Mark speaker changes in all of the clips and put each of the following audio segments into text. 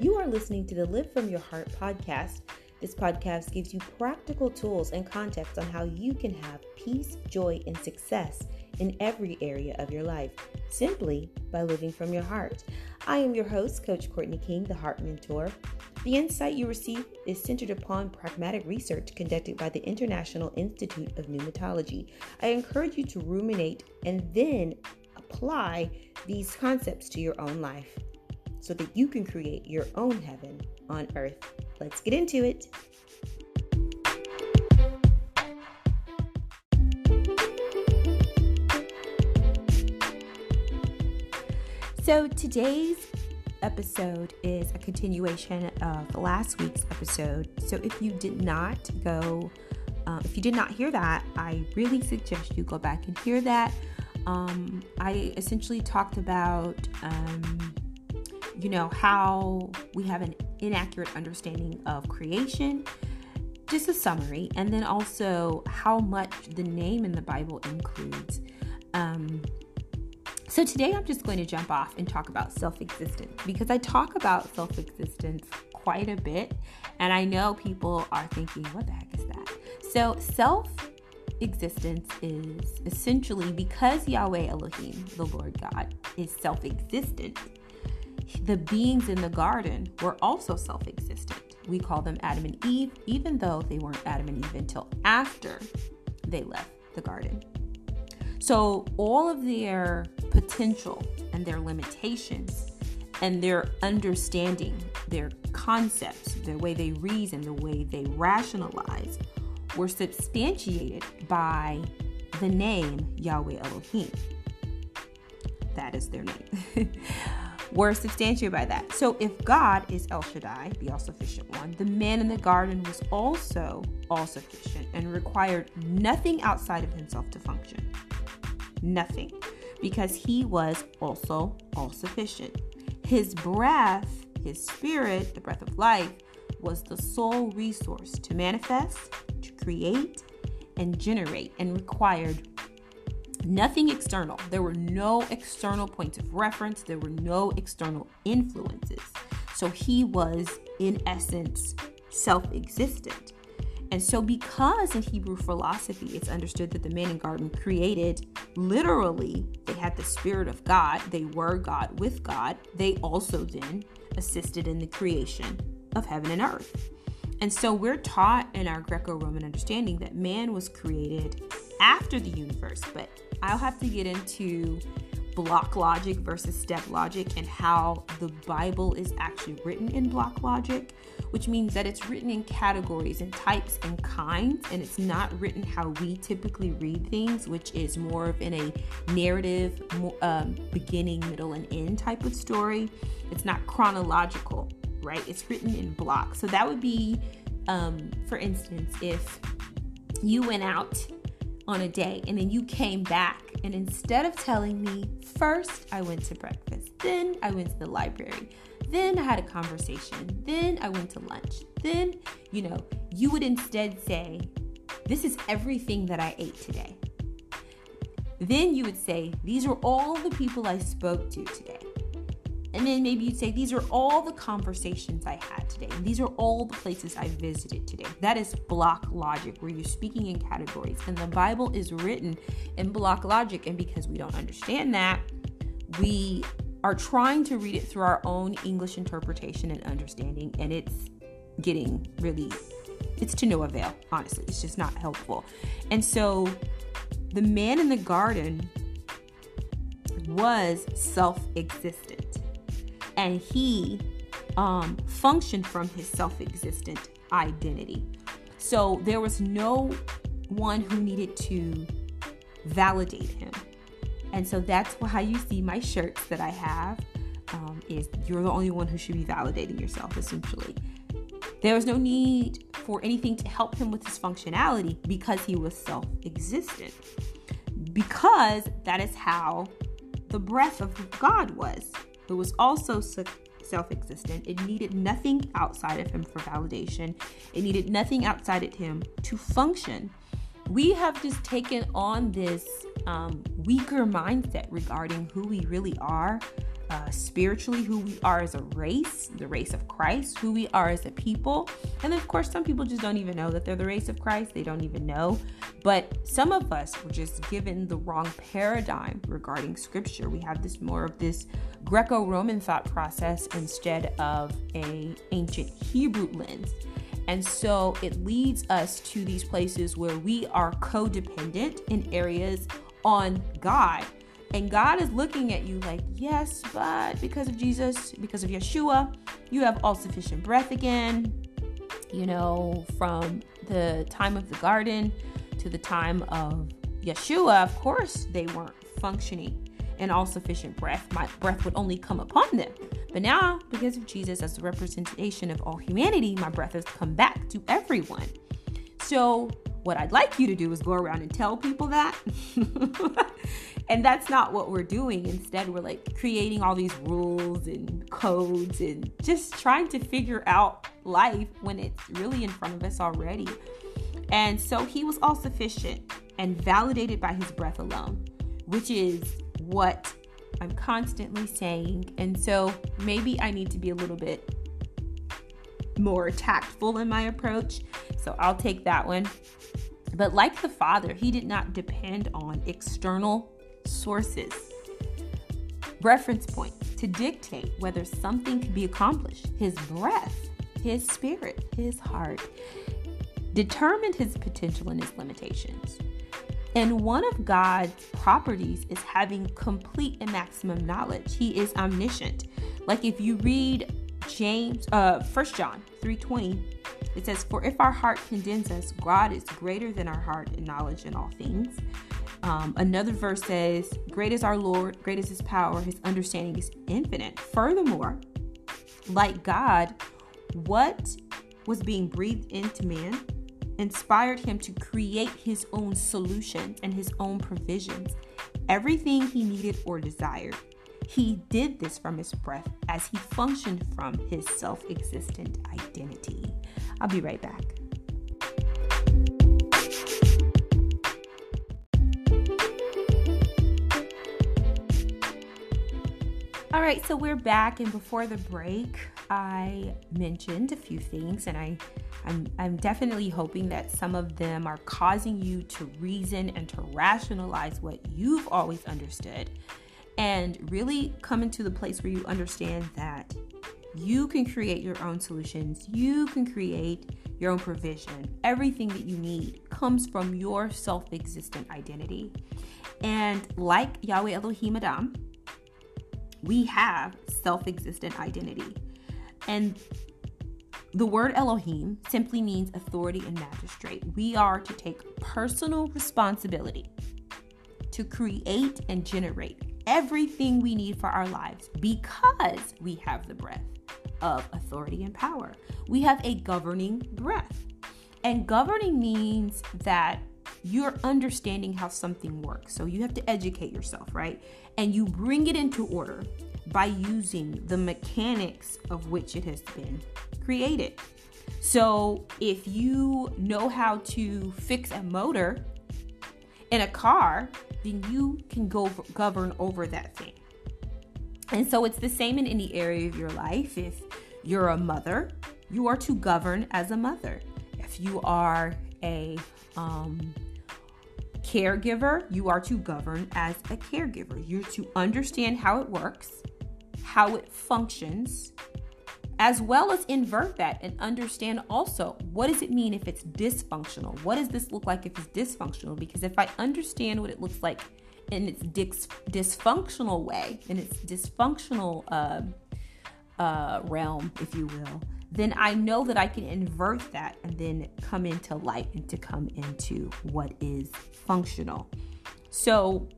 Speaker 1: You are listening to the Live From Your Heart podcast. This podcast gives you practical tools and context on how you can have peace, joy, and success in every area of your life simply by living from your heart. I am your host, Coach Courtney King, the Heart Mentor. The insight you receive is centered upon pragmatic research conducted by the International Institute of Pneumatology. I encourage you to ruminate and then apply these concepts to your own life so that you can create your own heaven on earth. Let's get into it. So, today's episode is a continuation of last week's episode. So, if you did not go, uh, if you did not hear that, I really suggest you go back and hear that. Um, I essentially talked about, um, you know, how we have an inaccurate understanding of creation, just a summary, and then also how much the name in the Bible includes. Um, so today I'm just going to jump off and talk about self existence because I talk about self existence quite a bit, and I know people are thinking, what the heck is that? So, self existence is essentially because Yahweh Elohim, the Lord God, is self existent, the beings in the garden were also self existent. We call them Adam and Eve, even though they weren't Adam and Eve until after they left the garden. So, all of their potential and their limitations and their understanding, their concepts, the way they reason, the way they rationalize, were substantiated by the name Yahweh Elohim. That is their name. were substantiated by that. So if God is El Shaddai, the all sufficient one, the man in the garden was also all sufficient and required nothing outside of himself to function nothing because he was also all sufficient. His breath, his spirit, the breath of life, was the sole resource to manifest, to create, and generate, and required nothing external. There were no external points of reference, there were no external influences. So he was, in essence, self existent. And so, because in Hebrew philosophy it's understood that the man in garden created literally, they had the Spirit of God, they were God with God, they also then assisted in the creation of heaven and earth. And so, we're taught in our Greco Roman understanding that man was created after the universe, but I'll have to get into block logic versus step logic and how the Bible is actually written in block logic, which means that it's written in categories and types and kinds, and it's not written how we typically read things, which is more of in a narrative, um, beginning, middle, and end type of story. It's not chronological, right? It's written in blocks. So that would be, um, for instance, if you went out on a day and then you came back and instead of telling me first I went to breakfast, then I went to the library, then I had a conversation, then I went to lunch, then, you know, you would instead say, This is everything that I ate today. Then you would say, These are all the people I spoke to today. And then maybe you'd say, These are all the conversations I had today. And these are all the places I visited today. That is block logic, where you're speaking in categories. And the Bible is written in block logic. And because we don't understand that, we are trying to read it through our own English interpretation and understanding. And it's getting really, it's to no avail, honestly. It's just not helpful. And so the man in the garden was self existent and he um, functioned from his self existent identity. So there was no one who needed to validate him. And so that's how you see my shirts that I have um, is you're the only one who should be validating yourself essentially. There was no need for anything to help him with his functionality because he was self-existent. Because that is how the breath of God was but was also self existent. It needed nothing outside of him for validation, it needed nothing outside of him to function. We have just taken on this um, weaker mindset regarding who we really are uh, spiritually, who we are as a race, the race of Christ, who we are as a people. And of course, some people just don't even know that they're the race of Christ. They don't even know. But some of us were just given the wrong paradigm regarding scripture. We have this more of this Greco Roman thought process instead of a ancient Hebrew lens. And so it leads us to these places where we are codependent in areas on God and God is looking at you like, yes, but because of Jesus, because of Yeshua, you have all sufficient breath again. You know, from the time of the garden to the time of Yeshua, of course, they weren't functioning in all sufficient breath. My breath would only come upon them. But now, because of Jesus as the representation of all humanity, my breath has come back to everyone. So, what I'd like you to do is go around and tell people that. and that's not what we're doing. Instead, we're like creating all these rules and codes and just trying to figure out life when it's really in front of us already. And so he was all sufficient and validated by his breath alone, which is what I'm constantly saying. And so maybe I need to be a little bit more tactful in my approach. So I'll take that one. But like the Father, he did not depend on external sources, reference points to dictate whether something could be accomplished. His breath, his spirit, his heart determined his potential and his limitations. And one of God's properties is having complete and maximum knowledge. He is omniscient. Like if you read James, uh, 1 John 3:20, it says, For if our heart condemns us, God is greater than our heart in knowledge in all things. Um, another verse says, Great is our Lord, great is his power, his understanding is infinite. Furthermore, like God, what was being breathed into man inspired him to create his own solutions and his own provisions, everything he needed or desired. He did this from his breath as he functioned from his self existent identity. I'll be right back. All right, so we're back, and before the break, I mentioned a few things, and I, I'm, I'm definitely hoping that some of them are causing you to reason and to rationalize what you've always understood, and really come into the place where you understand that you can create your own solutions, you can create your own provision. Everything that you need comes from your self existent identity. And like Yahweh Elohim Adam, we have self existent identity. And the word Elohim simply means authority and magistrate. We are to take personal responsibility to create and generate everything we need for our lives because we have the breath of authority and power. We have a governing breath. And governing means that you're understanding how something works. So you have to educate yourself, right? And you bring it into order by using the mechanics of which it has been created. So if you know how to fix a motor in a car, then you can go govern over that thing. And so it's the same in any area of your life. If you're a mother, you are to govern as a mother. If you are a um, caregiver, you are to govern as a caregiver. You're to understand how it works, how it functions, as well as invert that and understand also what does it mean if it's dysfunctional? What does this look like if it's dysfunctional? Because if I understand what it looks like in its dis- dysfunctional way, in its dysfunctional uh, uh, realm, if you will, then I know that I can invert that and then come into light and to come into what is functional. So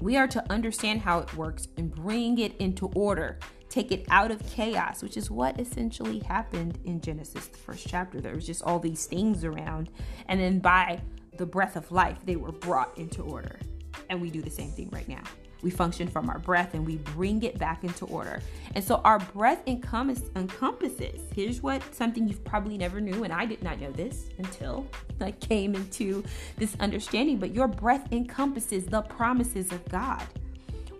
Speaker 1: we are to understand how it works and bring it into order. Take it out of chaos, which is what essentially happened in Genesis, the first chapter. There was just all these things around, and then by the breath of life, they were brought into order. And we do the same thing right now. We function from our breath and we bring it back into order. And so our breath encompass, encompasses. Here's what something you've probably never knew, and I did not know this until I came into this understanding. But your breath encompasses the promises of God.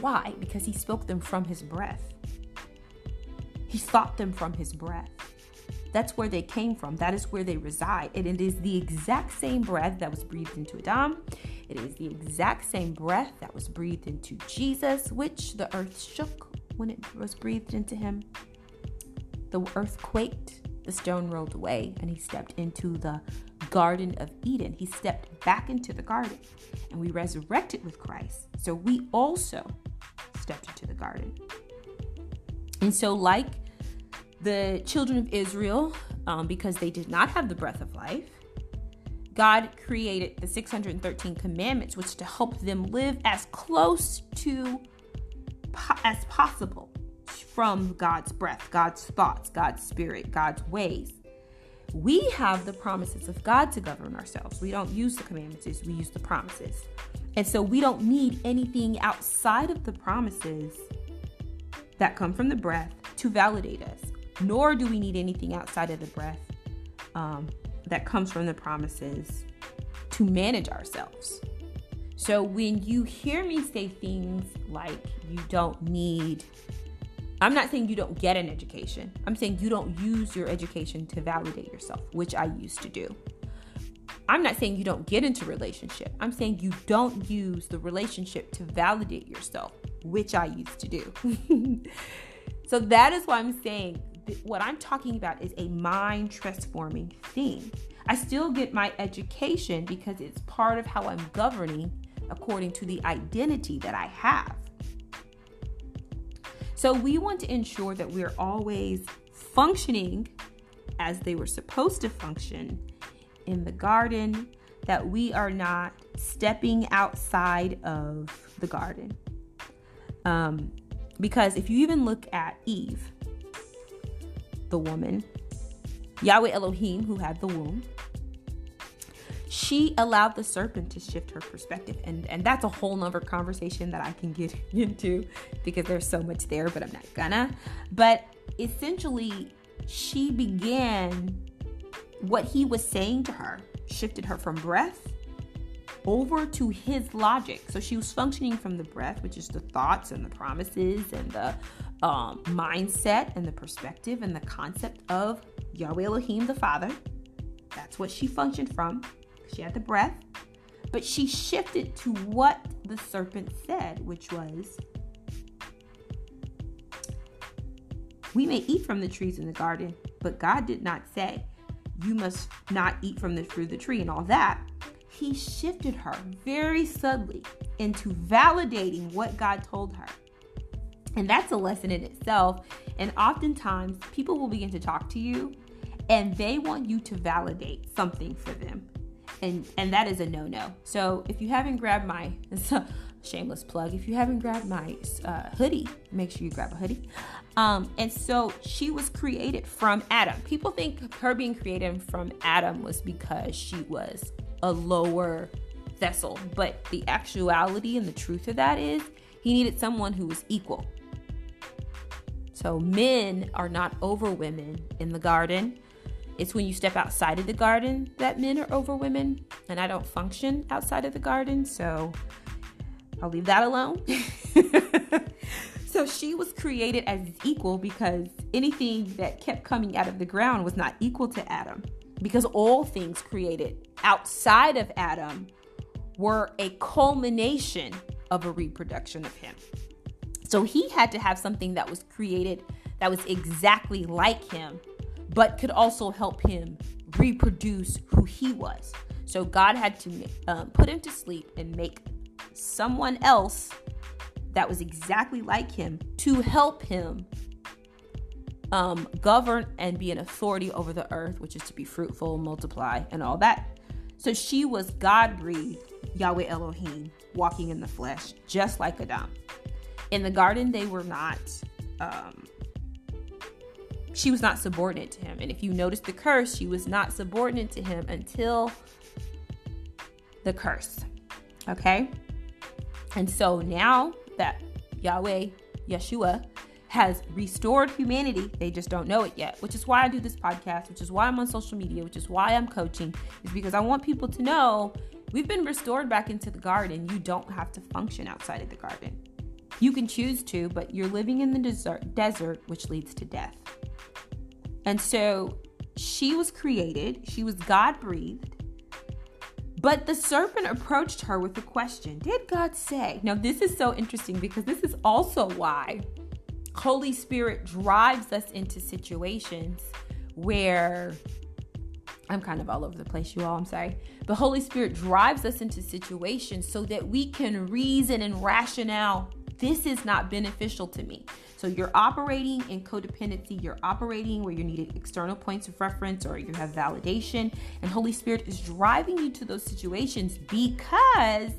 Speaker 1: Why? Because he spoke them from his breath. He thought them from his breath. That's where they came from. That is where they reside. And it is the exact same breath that was breathed into Adam. It is the exact same breath that was breathed into Jesus, which the earth shook when it was breathed into him. The earth quaked, the stone rolled away, and he stepped into the Garden of Eden. He stepped back into the garden, and we resurrected with Christ. So we also stepped into the garden. And so, like the children of Israel, um, because they did not have the breath of life, God created the 613 commandments, which to help them live as close to as possible from God's breath, God's thoughts, God's spirit, God's ways. We have the promises of God to govern ourselves. We don't use the commandments, we use the promises. And so we don't need anything outside of the promises that come from the breath to validate us, nor do we need anything outside of the breath um, that comes from the promises to manage ourselves. So when you hear me say things like you don't need, I'm not saying you don't get an education. I'm saying you don't use your education to validate yourself, which I used to do. I'm not saying you don't get into relationship. I'm saying you don't use the relationship to validate yourself, which I used to do. so that is why I'm saying what I'm talking about is a mind transforming thing. I still get my education because it's part of how I'm governing according to the identity that I have. So we want to ensure that we're always functioning as they were supposed to function in the garden, that we are not stepping outside of the garden. Um, because if you even look at Eve, the woman, Yahweh Elohim, who had the womb, she allowed the serpent to shift her perspective. And and that's a whole nother conversation that i can get into because there's so much there but i'm not gonna. But essentially she began what he was saying to her shifted her from breath over to his logic. So she was functioning from the breath which is the thoughts and the promises and the um, mindset and the perspective and the concept of yahweh elohim the father that's what she functioned from she had the breath, but she shifted to what the serpent said, which was, We may eat from the trees in the garden, but God did not say, You must not eat from the fruit of the tree and all that. He shifted her very subtly into validating what God told her. And that's a lesson in itself. And oftentimes, people will begin to talk to you and they want you to validate something for them and and that is a no-no. So if you haven't grabbed my shameless plug, if you haven't grabbed my uh, hoodie, make sure you grab a hoodie. Um, and so she was created from Adam. People think her being created from Adam was because she was a lower vessel, but the actuality and the truth of that is he needed someone who was equal. So men are not over women in the garden. It's when you step outside of the garden that men are over women, and I don't function outside of the garden, so I'll leave that alone. so she was created as equal because anything that kept coming out of the ground was not equal to Adam. Because all things created outside of Adam were a culmination of a reproduction of him. So he had to have something that was created that was exactly like him but could also help him reproduce who he was. So God had to um, put him to sleep and make someone else that was exactly like him to help him um, govern and be an authority over the earth, which is to be fruitful, multiply, and all that. So she was God breathed, Yahweh Elohim, walking in the flesh, just like Adam. In the garden, they were not um, she was not subordinate to him. And if you notice the curse, she was not subordinate to him until the curse. Okay? And so now that Yahweh, Yeshua, has restored humanity, they just don't know it yet, which is why I do this podcast, which is why I'm on social media, which is why I'm coaching, is because I want people to know we've been restored back into the garden. You don't have to function outside of the garden. You can choose to, but you're living in the desert, desert which leads to death. And so she was created, she was God breathed. But the serpent approached her with a question Did God say? Now, this is so interesting because this is also why Holy Spirit drives us into situations where I'm kind of all over the place, you all. I'm sorry. But Holy Spirit drives us into situations so that we can reason and rationale. This is not beneficial to me. So you're operating in codependency. You're operating where you need external points of reference or you have validation. And Holy Spirit is driving you to those situations because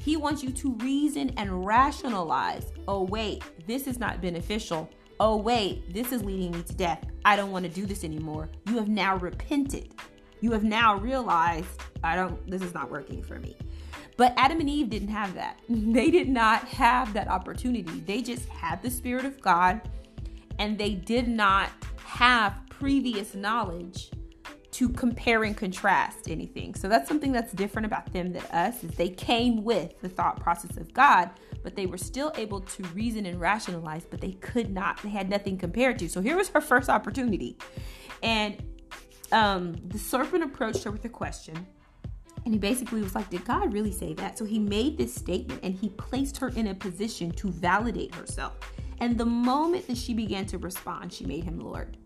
Speaker 1: He wants you to reason and rationalize. Oh, wait, this is not beneficial. Oh, wait, this is leading me to death. I don't want to do this anymore. You have now repented. You have now realized, I don't, this is not working for me. But Adam and Eve didn't have that. They did not have that opportunity. They just had the Spirit of God and they did not have previous knowledge to compare and contrast anything. So that's something that's different about them than us is they came with the thought process of God, but they were still able to reason and rationalize, but they could not. They had nothing compared to. So here was her first opportunity. And um, the serpent approached her with a question. And he basically was like, Did God really say that? So he made this statement and he placed her in a position to validate herself. And the moment that she began to respond, she made him Lord.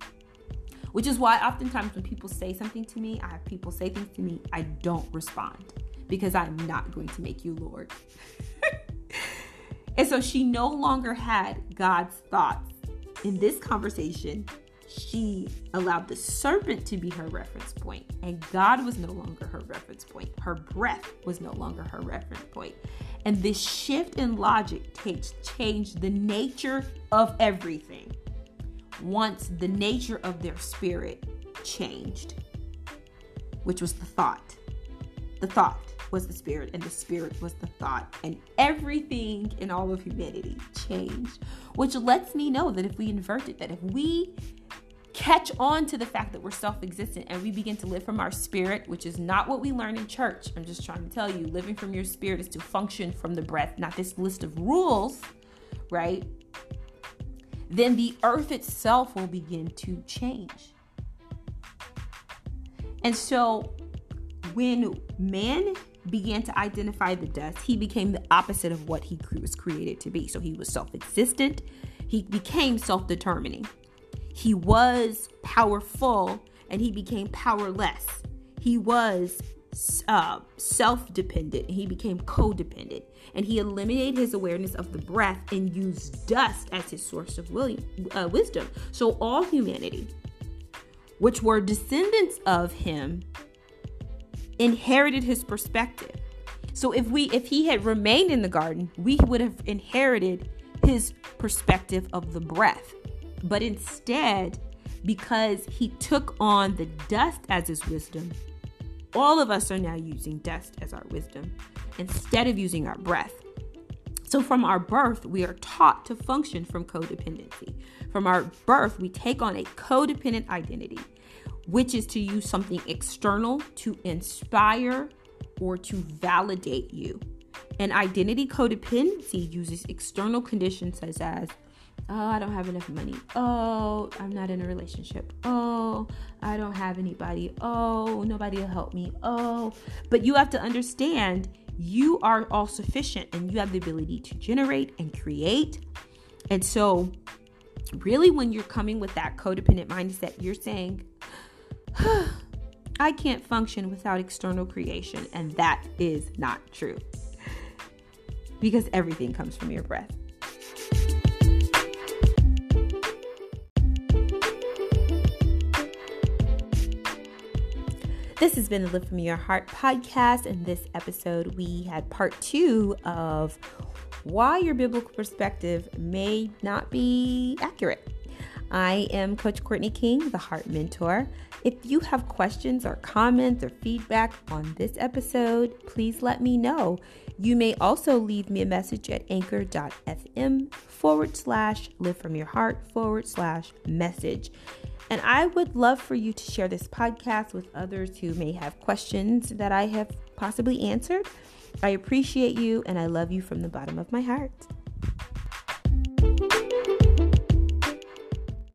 Speaker 1: Which is why oftentimes when people say something to me, I have people say things to me, I don't respond because I'm not going to make you Lord. and so she no longer had God's thoughts in this conversation. She allowed the serpent to be her reference point, and God was no longer her reference point. Her breath was no longer her reference point. And this shift in logic takes changed the nature of everything once the nature of their spirit changed, which was the thought. The thought was the spirit, and the spirit was the thought, and everything in all of humanity changed, which lets me know that if we invert it, that if we catch on to the fact that we're self existent and we begin to live from our spirit, which is not what we learn in church. I'm just trying to tell you, living from your spirit is to function from the breath, not this list of rules, right? then the earth itself will begin to change. And so when man began to identify the dust, he became the opposite of what he was created to be. So he was self existent, he became self determining. He was powerful and he became powerless. He was uh, self dependent, he became codependent. And he eliminated his awareness of the breath and used dust as his source of uh, wisdom. So, all humanity, which were descendants of him, inherited his perspective. So if we if he had remained in the garden, we would have inherited his perspective of the breath. But instead, because he took on the dust as his wisdom, all of us are now using dust as our wisdom instead of using our breath. So, from our birth, we are taught to function from codependency. From our birth, we take on a codependent identity, which is to use something external to inspire or to validate you. And identity codependency uses external conditions such as Oh, I don't have enough money. Oh, I'm not in a relationship. Oh, I don't have anybody. Oh, nobody will help me. Oh, but you have to understand you are all sufficient and you have the ability to generate and create. And so, really, when you're coming with that codependent mindset, you're saying, I can't function without external creation. And that is not true because everything comes from your breath. This has been the Live From Your Heart podcast. In this episode, we had part two of why your biblical perspective may not be accurate. I am Coach Courtney King, the Heart Mentor. If you have questions or comments or feedback on this episode, please let me know. You may also leave me a message at anchor.fm forward slash live from your heart forward slash message. And I would love for you to share this podcast with others who may have questions that I have possibly answered. I appreciate you and I love you from the bottom of my heart.